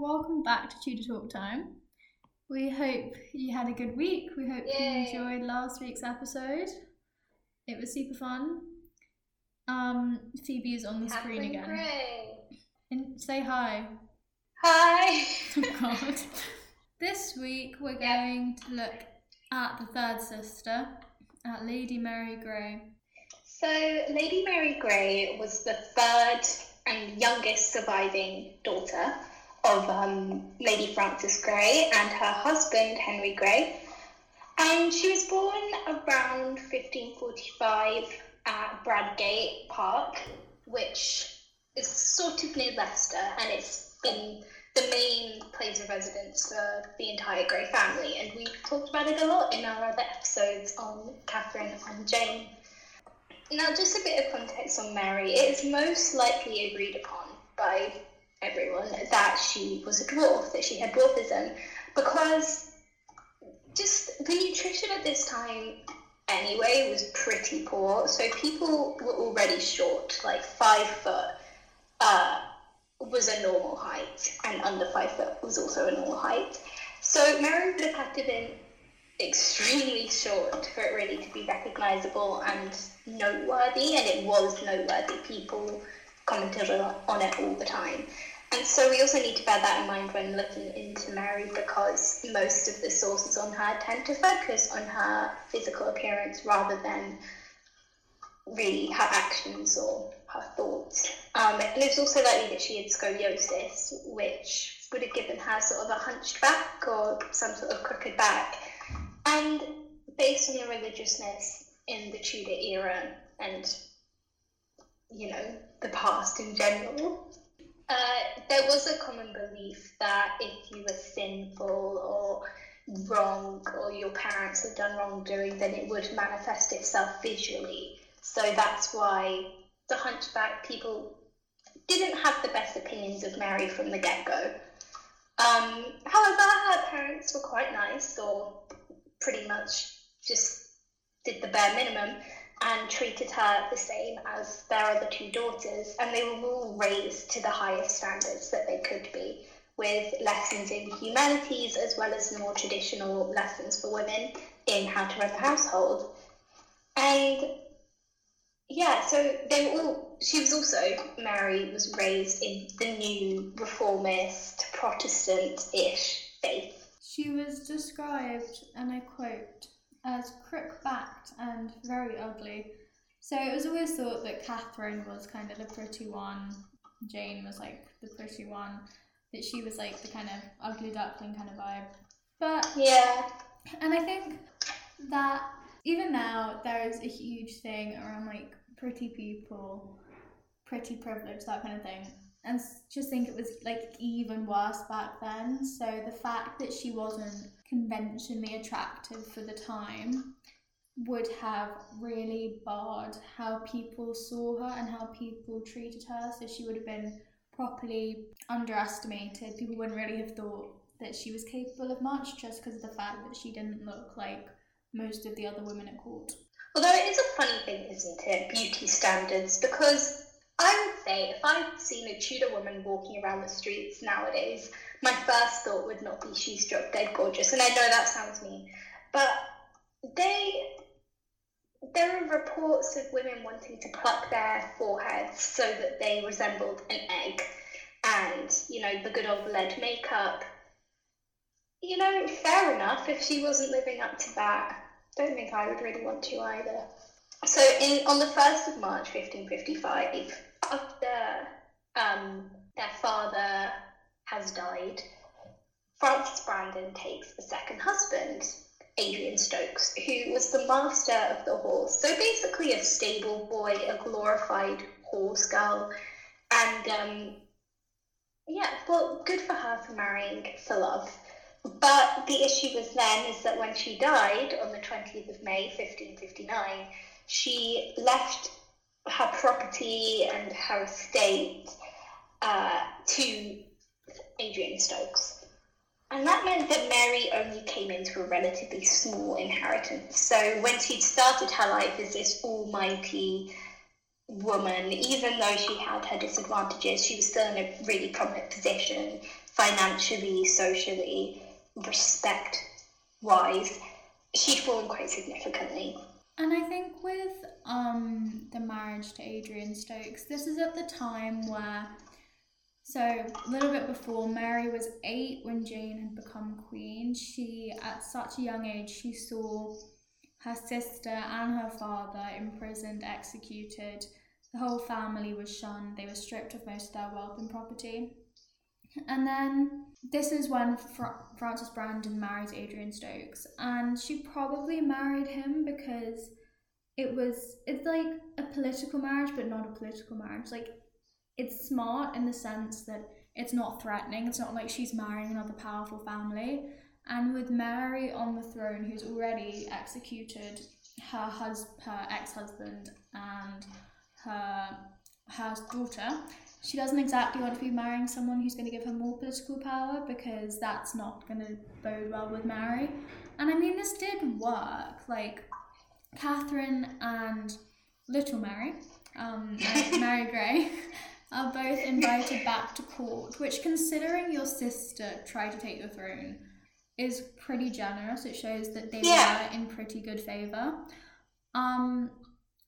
welcome back to Tudor Talk Time. We hope you had a good week. We hope Yay. you enjoyed last week's episode. It was super fun. Um, Phoebe is on the screen Catherine again. Grey. And say hi. Hi. Oh God. this week we're going to look at the third sister, at Lady Mary Grey. So, Lady Mary Grey was the third and youngest surviving daughter of um, Lady Frances Grey and her husband Henry Grey. And she was born around 1545 at Bradgate Park, which is sort of near Leicester, and it's been the main place of residence for the entire Grey family. And we've talked about it a lot in our other episodes on Catherine and Jane. Now, just a bit of context on Mary. It is most likely agreed upon by everyone that she was a dwarf, that she had dwarfism, because just the nutrition at this time anyway was pretty poor. So people were already short, like five foot uh, was a normal height, and under five foot was also a normal height. So Mary would have had to have been extremely short for it really to be recognisable and noteworthy, and it was noteworthy. People commented on it all the time. And so we also need to bear that in mind when looking into Mary because most of the sources on her tend to focus on her physical appearance rather than really her actions or her thoughts. Um, and it's also likely that she had scoliosis, which would have given her sort of a hunched back or some sort of crooked back. And based on the religiousness in the Tudor era and, you know, the past in general, uh, there was a common belief that if you were sinful or wrong or your parents had done wrongdoing, then it would manifest itself visually. So that's why the hunchback people didn't have the best opinions of Mary from the get go. Um, however, her parents were quite nice, or pretty much just did the bare minimum and treated her the same as their other two daughters, and they were all raised to the highest standards that they could be, with lessons in humanities as well as more traditional lessons for women in how to run the household. And yeah, so they were all. She was also Mary was raised in the new reformist Protestant-ish faith. She was described, and I quote, as crook backed and very ugly. So it was always thought that Catherine was kind of the pretty one, Jane was like the pretty one, that she was like the kind of ugly duckling kind of vibe. But Yeah, and I think that even now there is a huge thing around like pretty people, pretty privilege, that kind of thing. And just think it was like even worse back then. So the fact that she wasn't conventionally attractive for the time would have really barred how people saw her and how people treated her. So she would have been properly underestimated. People wouldn't really have thought that she was capable of much just because of the fact that she didn't look like most of the other women at court. Although it is a funny thing, isn't it? Beauty standards, because I would say if I've seen a Tudor woman walking around the streets nowadays, my first thought would not be she's drop dead gorgeous. And I know that sounds mean, but they there are reports of women wanting to pluck their foreheads so that they resembled an egg, and you know the good old lead makeup. You know, fair enough if she wasn't living up to that. Don't think I would really want to either. So, in on the first of March, fifteen fifty-five, after um, their father has died, Frances Brandon takes a second husband, Adrian Stokes, who was the master of the horse. So basically, a stable boy, a glorified horse girl, and um, yeah, well, good for her for marrying for love. But the issue was then is that when she died on the 20th of May 1559, she left her property and her estate uh, to Adrian Stokes. And that meant that Mary only came into a relatively small inheritance. So when she'd started her life as this almighty woman, even though she had her disadvantages, she was still in a really prominent position. financially, socially, respect wise, she'd fallen quite significantly. And I think with um, the marriage to Adrian Stokes, this is at the time where, so a little bit before, Mary was eight when Jane had become queen. She, at such a young age, she saw her sister and her father imprisoned, executed. The whole family was shunned. They were stripped of most of their wealth and property. And then this is when Fra- Frances Brandon marries Adrian Stokes, and she probably married him because it was it's like a political marriage, but not a political marriage. Like it's smart in the sense that it's not threatening. It's not like she's marrying another powerful family. And with Mary on the throne, who's already executed her hus- her ex husband and her her daughter, she doesn't exactly want to be marrying someone who's going to give her more political power because that's not going to bode well with Mary. And I mean, this did work. Like, Catherine and Little Mary, um, Mary Grey, are both invited back to court, which, considering your sister tried to take the throne, is pretty generous. It shows that they Yeah. were in pretty good favour. Um,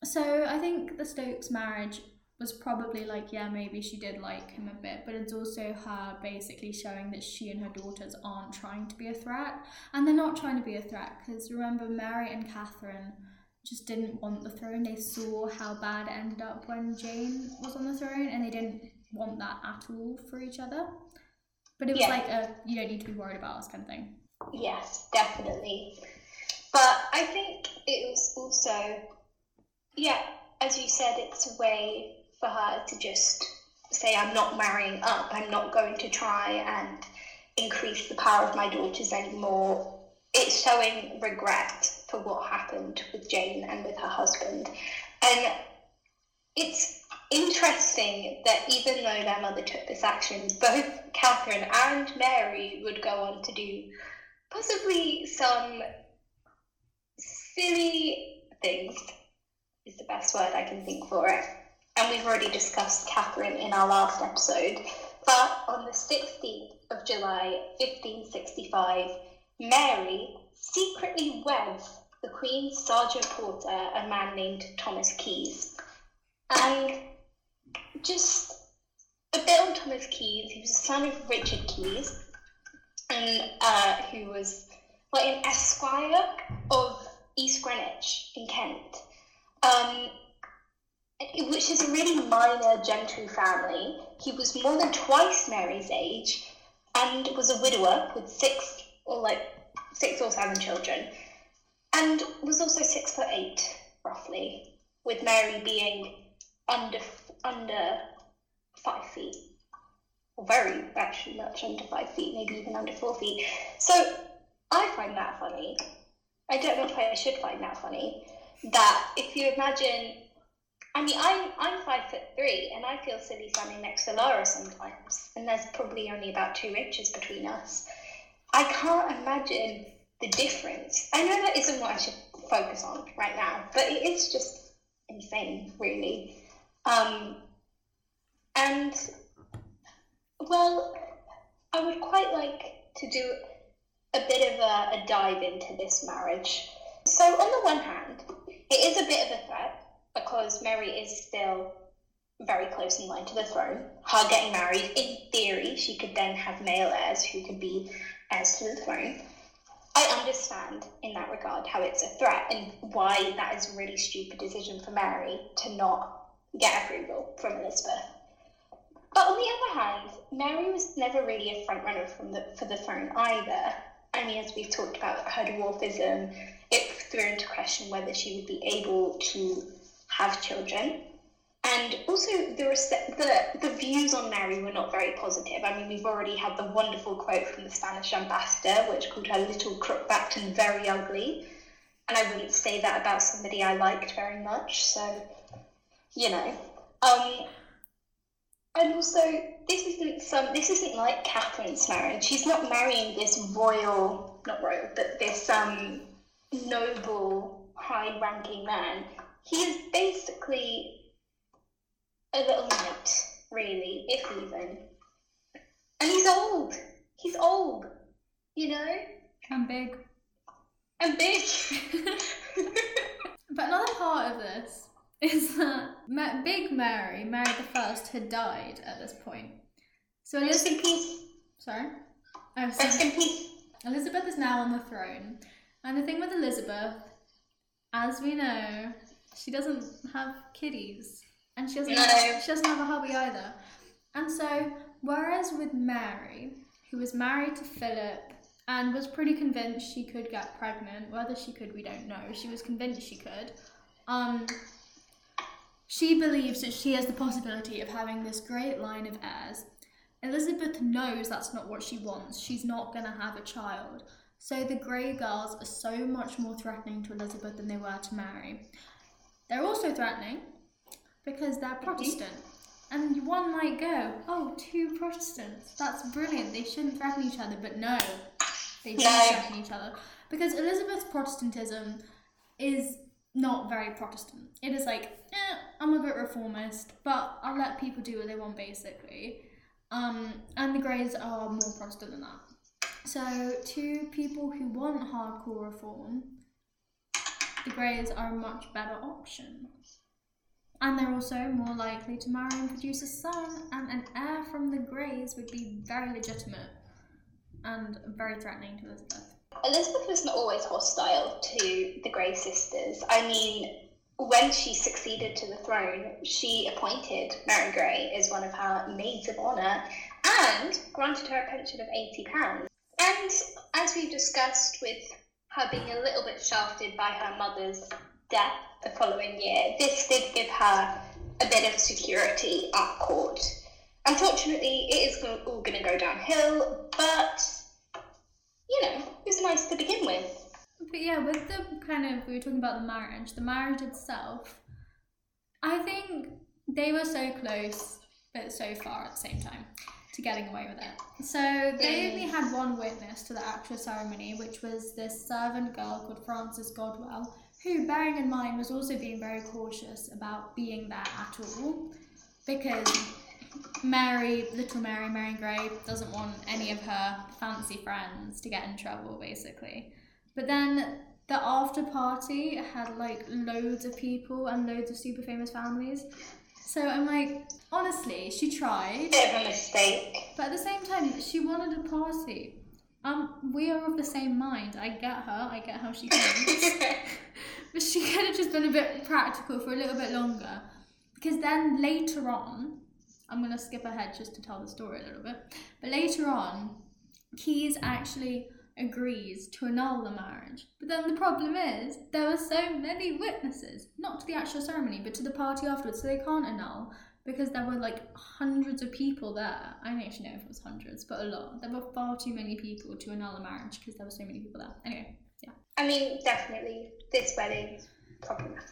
so I think the Stokes marriage was probably like, yeah, maybe she did like him a bit, but it's also her basically showing that she and her daughters aren't trying to be a threat. And they're not trying to be a threat because remember, Mary and Catherine just didn't want the throne. They saw how bad it ended up when Jane was on the throne and they didn't want that at all for each other. But it was Yeah. like a you don't need to be worried about us kind of thing. Yes, definitely. But I think it was also, yeah, as you said, it's a way for her to just say, I'm not marrying up, I'm not going to try and increase the power of my daughters anymore. It's showing regret for what happened with Jane and with her husband. And it's interesting that even though their mother took this action, both Catherine and Mary would go on to do possibly some silly things, is the best word I can think for it. And we've already discussed Catherine in our last episode. But on the 16th of July, 1565, Mary secretly weds the Queen's Sergeant Porter, a man named Thomas Keys. And just a bit on Thomas Keys, he was the son of Richard Keys, and uh, who was like an esquire of East Greenwich in Kent, um, which is a really minor gentry family. He was more than twice Mary's age, and was a widower with six or like six or seven children, and was also six foot eight roughly, with Mary being under under five feet or very actually much under five feet, maybe even under four feet. So I find that funny. I don't know if I should find that funny. That if you imagine, I mean, I'm I'm five foot three, and I feel silly standing next to Lara sometimes, and there's probably only about two inches between us. I can't imagine the difference. I know that isn't what I should focus on right now, but it is just insane, really. Um, and well, I would quite like to do a bit of a, a dive into this marriage. So, on the one hand, it is a bit of a threat because Mary is still very close in line to the throne. Her getting married, in theory, she could then have male heirs who could be heirs to the throne. I understand in that regard how it's a threat and why that is a really stupid decision for Mary to not get approval from Elizabeth. But on the other hand, Mary was never really a front runner from the, for the throne either. I mean, as we've talked about her dwarfism, it threw into question whether she would be able to have children. And also, the, the, the views on Mary were not very positive. I mean, we've already had the wonderful quote from the Spanish ambassador, which called her little crook-backed and very ugly. And I wouldn't say that about somebody I liked very much, so, you know. Um, and also, this isn't some. This isn't like Catherine's marriage. She's not marrying this royal, not royal, but this um noble, high-ranking man. He is basically a little knight, really, if even. And he's old. He's old, you know, I'm big. and big. But another part of this is that Big Mary, Mary the First, had died at this point. So Rest in Elizabeth, peace. sorry, oh, Rest in peace. Elizabeth is now on the throne, and the thing with Elizabeth, as we know, she doesn't have kiddies, and she doesn't No. have, she doesn't have a hubby either. And so, whereas with Mary, who was married to Philip and was pretty convinced she could get pregnant, whether she could, we don't know. She was convinced she could. Um, she believes that she has the possibility of having this great line of heirs. Elizabeth knows that's not what she wants. She's not going to have a child. So the Grey girls are so much more threatening to Elizabeth than they were to Mary. They're also threatening because they're Protestant. And one might go, oh, two Protestants. That's brilliant. They shouldn't threaten each other. But no, they do No. threaten each other. Because Elizabeth's Protestantism is not very Protestant. It is like, eh, I'm a bit reformist, but I'll let people do what they want, basically. Um, and the Greys are more Protestant than that. So, to people who want hardcore reform, the Greys are a much better option. And they're also more likely to marry and produce a son, and an heir from the Greys would be very legitimate and very threatening to Elizabeth. Elizabeth was not always hostile to the Grey sisters. I mean, when she succeeded to the throne, she appointed Mary Grey as one of her maids of honour and granted her a pension of £80. And as we've discussed, with her being a little bit shafted by her mother's death the following year, this did give her a bit of security at court. Unfortunately, it is all going to go downhill, but you know, it was nice to begin with. But yeah, with the kind of we were talking about the marriage, the marriage itself, I think they were so close but so far at the same time to getting away with it. So they only had one witness to the actual ceremony, which was this servant girl called Frances Godwell, who, bearing in mind, was also being very cautious about being there at all because Mary, little Mary, Mary Grey, doesn't want any of her fancy friends to get in trouble, basically. But then the after party had like loads of people and loads of super famous families. So I'm like, honestly, she tried, Bit of a mistake. but at the same time, she wanted a party. Um, we are of the same mind. I get her. I get how she thinks. but she could have just been a bit practical for a little bit longer. Because then later on, I'm going to skip ahead just to tell the story a little bit. But later on, Keys actually agrees to annul the marriage. But then the problem is, there were so many witnesses, not to the actual ceremony, but to the party afterwards, so they can't annul because there were like hundreds of people there. I don't actually know if it was hundreds, but a lot. There were far too many people to annul a marriage because there were so many people there. Anyway, yeah. I mean, definitely, this wedding problematic.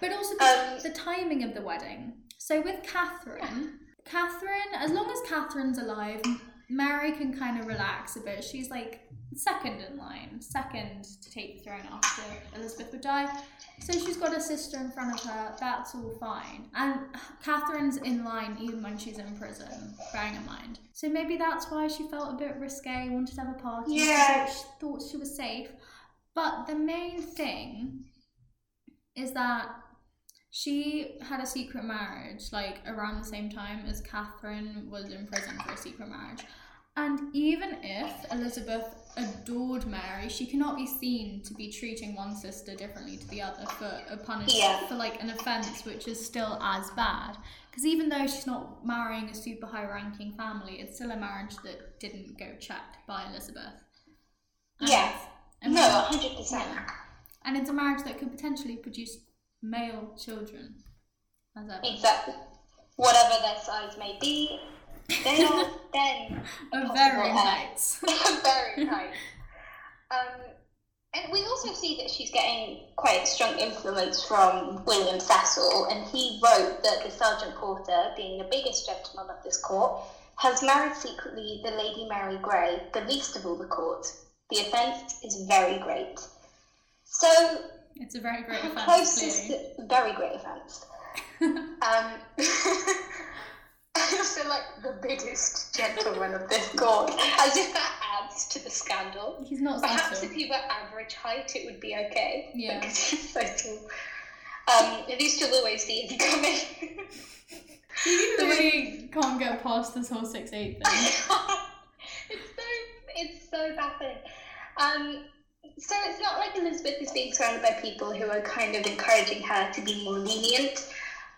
But also the, Um, the timing of the wedding. So with Catherine, Catherine, as long as Catherine's alive, Mary can kind of relax a bit. She's like second in line, second to take the throne after Elizabeth would die. So she's got a sister in front of her. That's all fine. And Catherine's in line even when she's in prison, bearing in mind. So maybe that's why she felt a bit risque, wanted to have a party. Yeah. She thought she was safe. But the main thing is that she had a secret marriage like around the same time as Catherine was in prison for a secret marriage. And even if Elizabeth adored Mary, she cannot be seen to be treating one sister differently to the other for a punishment Yeah. for like an offence which is still as bad. Because even though she's not marrying a super high ranking family, it's still a marriage that didn't go checked by Elizabeth. And a No, 100%. And it's a marriage that could potentially produce male children. Exactly. Whatever their size may be, they are then varying heights. very tight. Um, and we also see that she's getting quite strong influence from William Cecil, and he wrote that the Sergeant Porter, being the biggest gentleman of this court, has married secretly the Lady Mary Grey, the least of all the court. The offence is very great. So, It's a very great her offence, closest, clearly. very great offence. Um, I also like the biggest gentleman of this court, as if that adds to the scandal. He's not Perhaps if he were average height, it would be okay. Yeah. Because he's so tall. Um, at least you'll always see him coming. You really can't get past this whole six eight thing. it's so it's so baffling. Um, so it's not like Elizabeth is being surrounded by people who are kind of encouraging her to be more lenient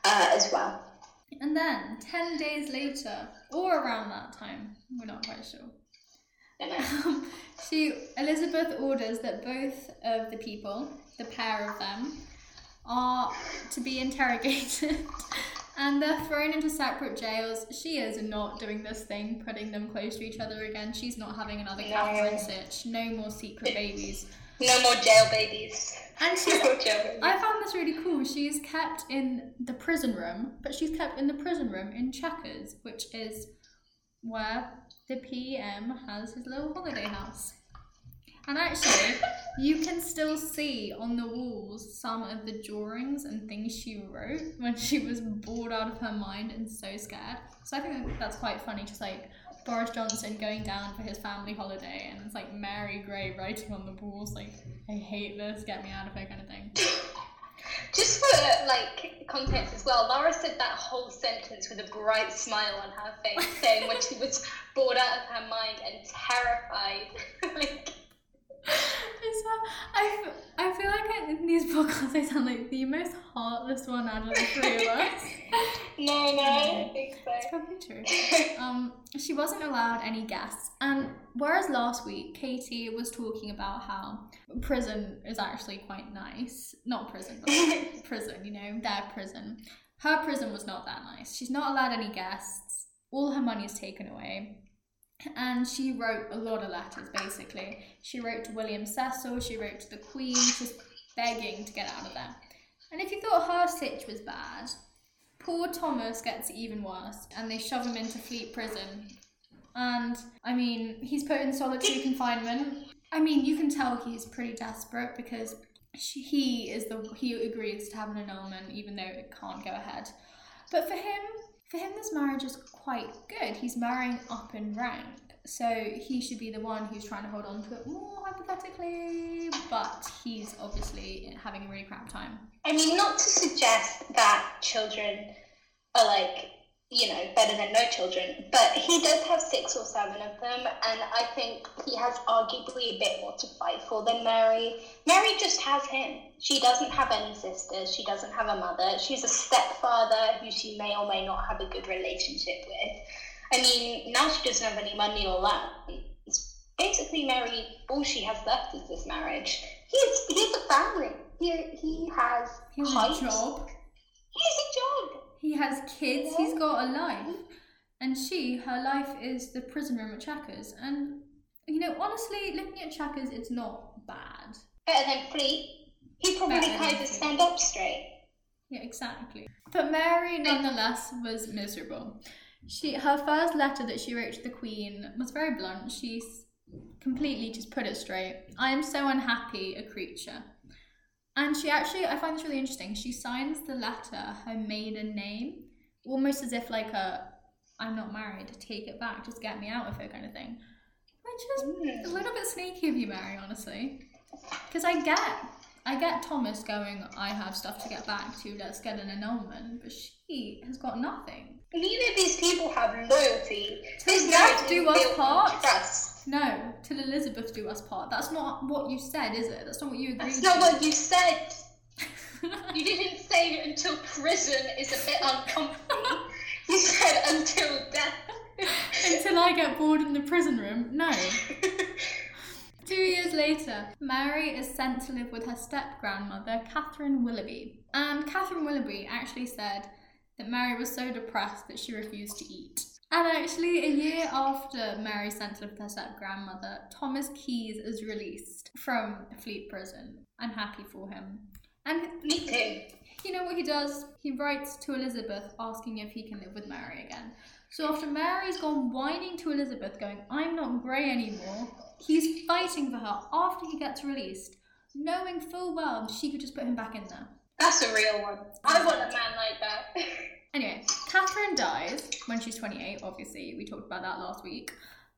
uh, as well. And then ten days later, or around that time, we're not quite sure. Know? she Elizabeth orders that both of the people, the pair of them, are to be interrogated and they're thrown into separate jails. She is not doing this thing, putting them close to each other again. She's not having another No. Catherine Sitch. No more secret babies. No more jail babies. And she's more jail babies. I found this really cool. She's kept in the prison room, but she's kept in the prison room in Chequers, which is where the PM has his little holiday house. And actually, you can still see on the walls some of the drawings and things she wrote when she was bored out of her mind and so scared. So I think that's quite funny, just like Boris Johnson going down for his family holiday, and it's like Mary Grey writing on the walls, like, I hate this, get me out of here, kind of thing. Just for like context as well, Lara said that whole sentence with a bright smile on her face, saying when she was bored out of her mind and terrified. like, It's, I, f- I feel like I, in these podcasts I sound like the most heartless one out of the three of us. no, no, I don't think It's probably true. Um, she wasn't allowed any guests, and whereas last week Katie was talking about how prison is actually quite nice, not prison, but prison, you know, their prison. Her prison was not that nice. She's not allowed any guests. All her money is taken away. And she wrote a lot of letters, basically. She wrote to William Cecil, she wrote to the Queen, just begging to get out of there. And if you thought her sitch was bad, poor Thomas gets even worse, and they shove him into Fleet Prison. And, I mean, he's put in solitary confinement. I mean, you can tell he's pretty desperate because she, he is the he agrees to have an annulment even though it can't go ahead. But for him, for him, this marriage is quite good. He's marrying up in rank, so he should be the one who's trying to hold on to it more hypothetically. But he's obviously having a really crap time. I mean, not to suggest that children are like, you know, better than no children, but he does have six or seven of them, and I think he has arguably a bit more to fight for than Mary. Mary just has him. She doesn't have any sisters, she doesn't have a mother, she's a stepfather who she may or may not have a good relationship with. I mean, now she doesn't have any money or land. It's basically Mary, all she has left is this marriage. He's, he's a family. He, he has He has a job. He has a job. He has kids. He's got a life, and she, her life is the prison room at Chequers. And you know, honestly, looking at Chequers, it's not bad. Better than Fleet. He probably Better can't even stand up straight. Yeah, exactly. But Mary, nonetheless, was miserable. She, her first letter that she wrote to the Queen was very blunt. She completely just put it straight. I am so unhappy, a creature. And she actually, I find this really interesting. She signs the letter her maiden name, almost as if like a, I'm not married, take it back, just get me out of here kind of thing. Which is hmm. a little bit sneaky of you, Mary, honestly. Because I get, I get Thomas going, I have stuff to get back to, let's get an annulment, but she has got nothing. Neither of these people have loyalty. Death marriage do us part. Trust. No, till Elizabeth do us part. That's not what you said, is it? That's not what you agreed That's to. not what you said. You didn't say it until prison is a bit uncomfortable. you said until death. Until I get bored in the prison room. No. Two years later, Mary is sent to live with her step grandmother, Catherine Willoughby. And Catherine Willoughby actually said that Mary was so depressed that she refused to eat. And actually, a year after Mary sent to live with her step grandmother, Thomas Keys is released from Fleet Prison. I'm happy for him. And Me too. you know what he does? He writes to Elizabeth asking if he can live with Mary again. So after Mary's gone whining to Elizabeth, going, I'm not grey anymore, he's fighting for her after he gets released, knowing full well she could just put him back in there. That's a real one. I want a man like that. Anyway, Catherine dies when she's 28, obviously. We talked about that last week.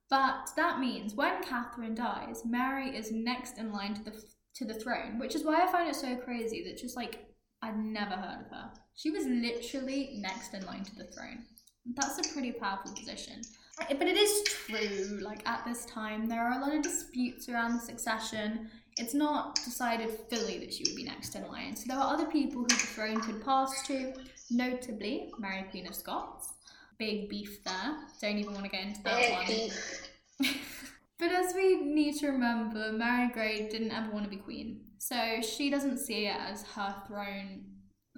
But that means when Catherine dies, Mary is next in line to the to the throne, which is why I find it so crazy that just like I'd never heard of her. She was literally next in line to the throne. That's a pretty powerful position. But it is true, like at this time, there are a lot of disputes around the succession. It's not decided fully that she would be next in line. So there are other people who the throne could pass to, notably Mary Queen of Scots. Big beef there. Don't even want to get into that one. but as we need to remember, Mary Grey didn't ever want to be queen. So she doesn't see it as her throne.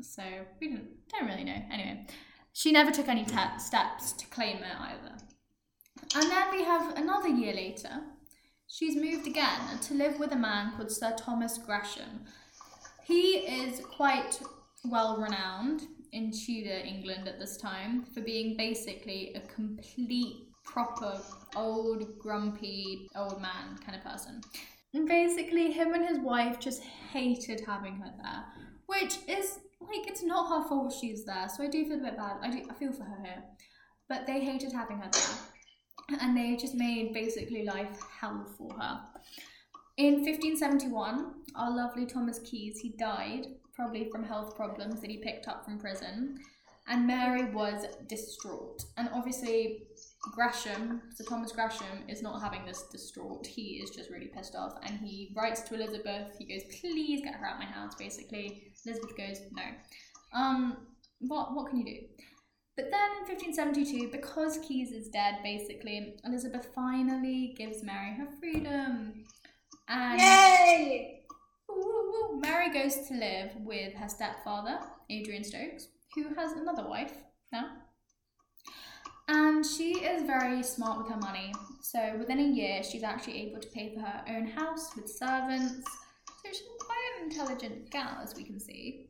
So we don't, don't really know. Anyway, she never took any te- steps to claim it either. And then we have another year later. She's moved again to live with a man called Sir Thomas Gresham. He is quite well renowned in Tudor England at this time for being basically a complete, proper, old, grumpy, old man kind of person. And basically, him and his wife just hated having her there, which is like it's not her fault she's there. So I do feel a bit bad. I do. I feel for her here, but they hated having her there, and they just made basically life hell for her. In 1571, our lovely Thomas Keys, he died, probably from health problems that he picked up from prison, and Mary was distraught. And obviously, Gresham, Sir Thomas Gresham, is not having this distraught. He is just really pissed off, and he writes to Elizabeth. He goes, "Please get her out of my house." Basically, Elizabeth goes, "No." Um, what what can you do? But then in 1572, because Keys is dead, basically, Elizabeth finally gives Mary her freedom. And Yay! Ooh, Mary goes to live with her stepfather, Adrian Stokes, who has another wife now. And she is very smart with her money. So within a year, she's actually able to pay for her own house with servants. So she's quite an intelligent gal, as we can see.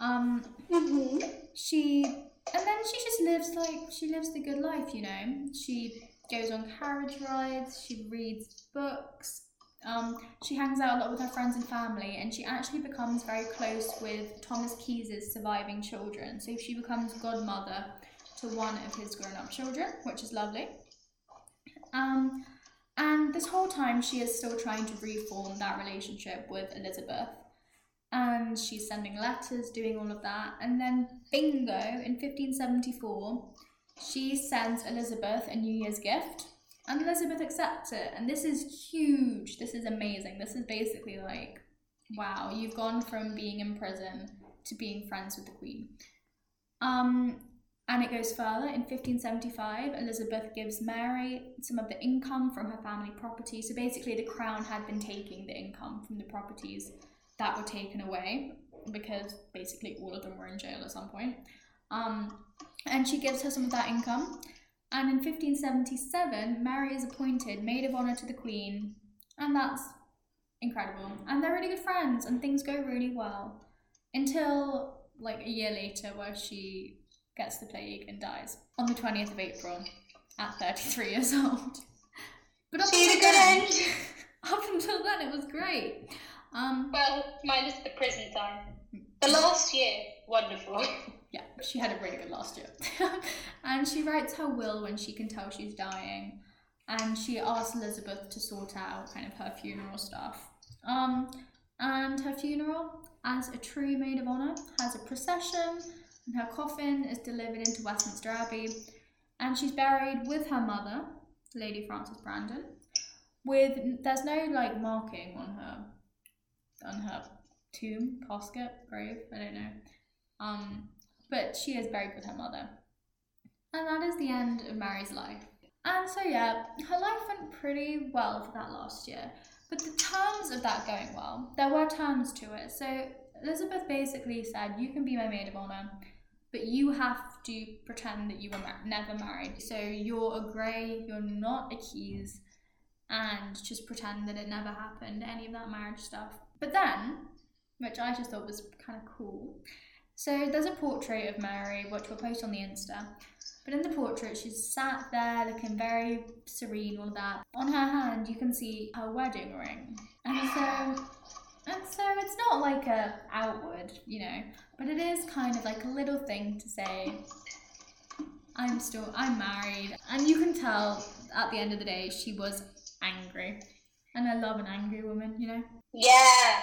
Um, Mm-hmm. she and then she just lives like she lives the good life, you know. She goes on carriage rides, she reads books, um, she hangs out a lot with her friends and family, and she actually becomes very close with Thomas Keyes's surviving children. So she becomes godmother to one of his grown-up children, which is lovely. Um, and this whole time, she is still trying to reform that relationship with Elizabeth. And she's sending letters, doing all of that. And then, bingo, in 1574, she sends Elizabeth a New Year's gift. And Elizabeth accepts it. And this is huge. This is amazing. This is basically like, wow, you've gone from being in prison to being friends with the Queen. Um, and it goes further. In 1575, Elizabeth gives Mary some of the income from her family property. So basically, the crown had been taking the income from the properties that were taken away because basically all of them were in jail at some point. Um, and she gives her some of that income. And in 1577, Mary is appointed maid of honour to the Queen, and that's incredible. And they're really good friends, and things go really well until like a year later, where she gets the plague and dies on the 20th of April at 33 years old. But up the until good then, end. up until then, it was great. Um, Well, minus the prison time. The last year, wonderful. yeah, she had a really good last year. and she writes her will when she can tell she's dying. And she asks Elizabeth to sort out kind of her funeral stuff. Um, and her funeral, as a true maid of honour, has a procession, and her coffin is delivered into Westminster Abbey. And she's buried with her mother, Lady Frances Brandon. With there's no like marking on her on her tomb, casket, grave, I don't know. Um, but she is buried with her mother. And that is the end of Mary's life. And so, yeah, her life went pretty well for that last year. But the terms of that going well, there were terms to it. So Elizabeth basically said, You can be my maid of honour, but you have to pretend that you were mar- never married. So you're a Grey, you're not a Keys, and just pretend that it never happened, any of that marriage stuff. But then, which I just thought was kind of cool, so there's a portrait of Mary, which we'll post on the Insta. But in the portrait, she's sat there looking very serene, all that. On her hand, you can see her wedding ring. And so, And so it's not like a outward, you know, but it is kind of like a little thing to say. I'm still I'm married, and you can tell at the end of the day she was angry, and I love an angry woman, you know. Yeah.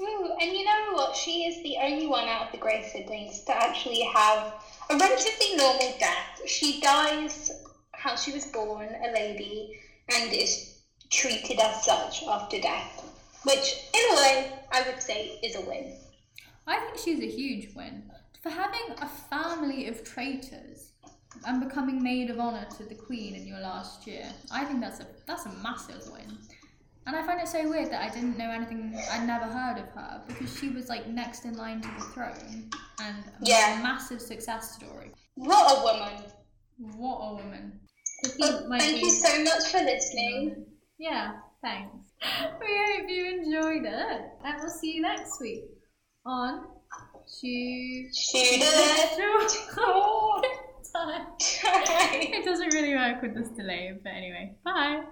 Ooh, and you know what? She is the only one out of the Grey siblings to actually have a relatively normal death. She dies how she was born, a lady, and is treated as such after death, which, in a way, I would say is a win. I think she's a huge win for having a family of traitors and becoming maid of honor to the queen in your last year. I think that's a that's a massive win. And I find it so weird that I didn't know anything. I'd never heard of her because she was like next in line to the throne and Yeah. a massive success story. What a woman. What a woman! Oh, well, thank be- you so much for listening. Yeah, thanks. We hope you enjoyed it, and we'll see you next week on Shoot. Shoot It doesn't really work with this delay, but anyway, bye.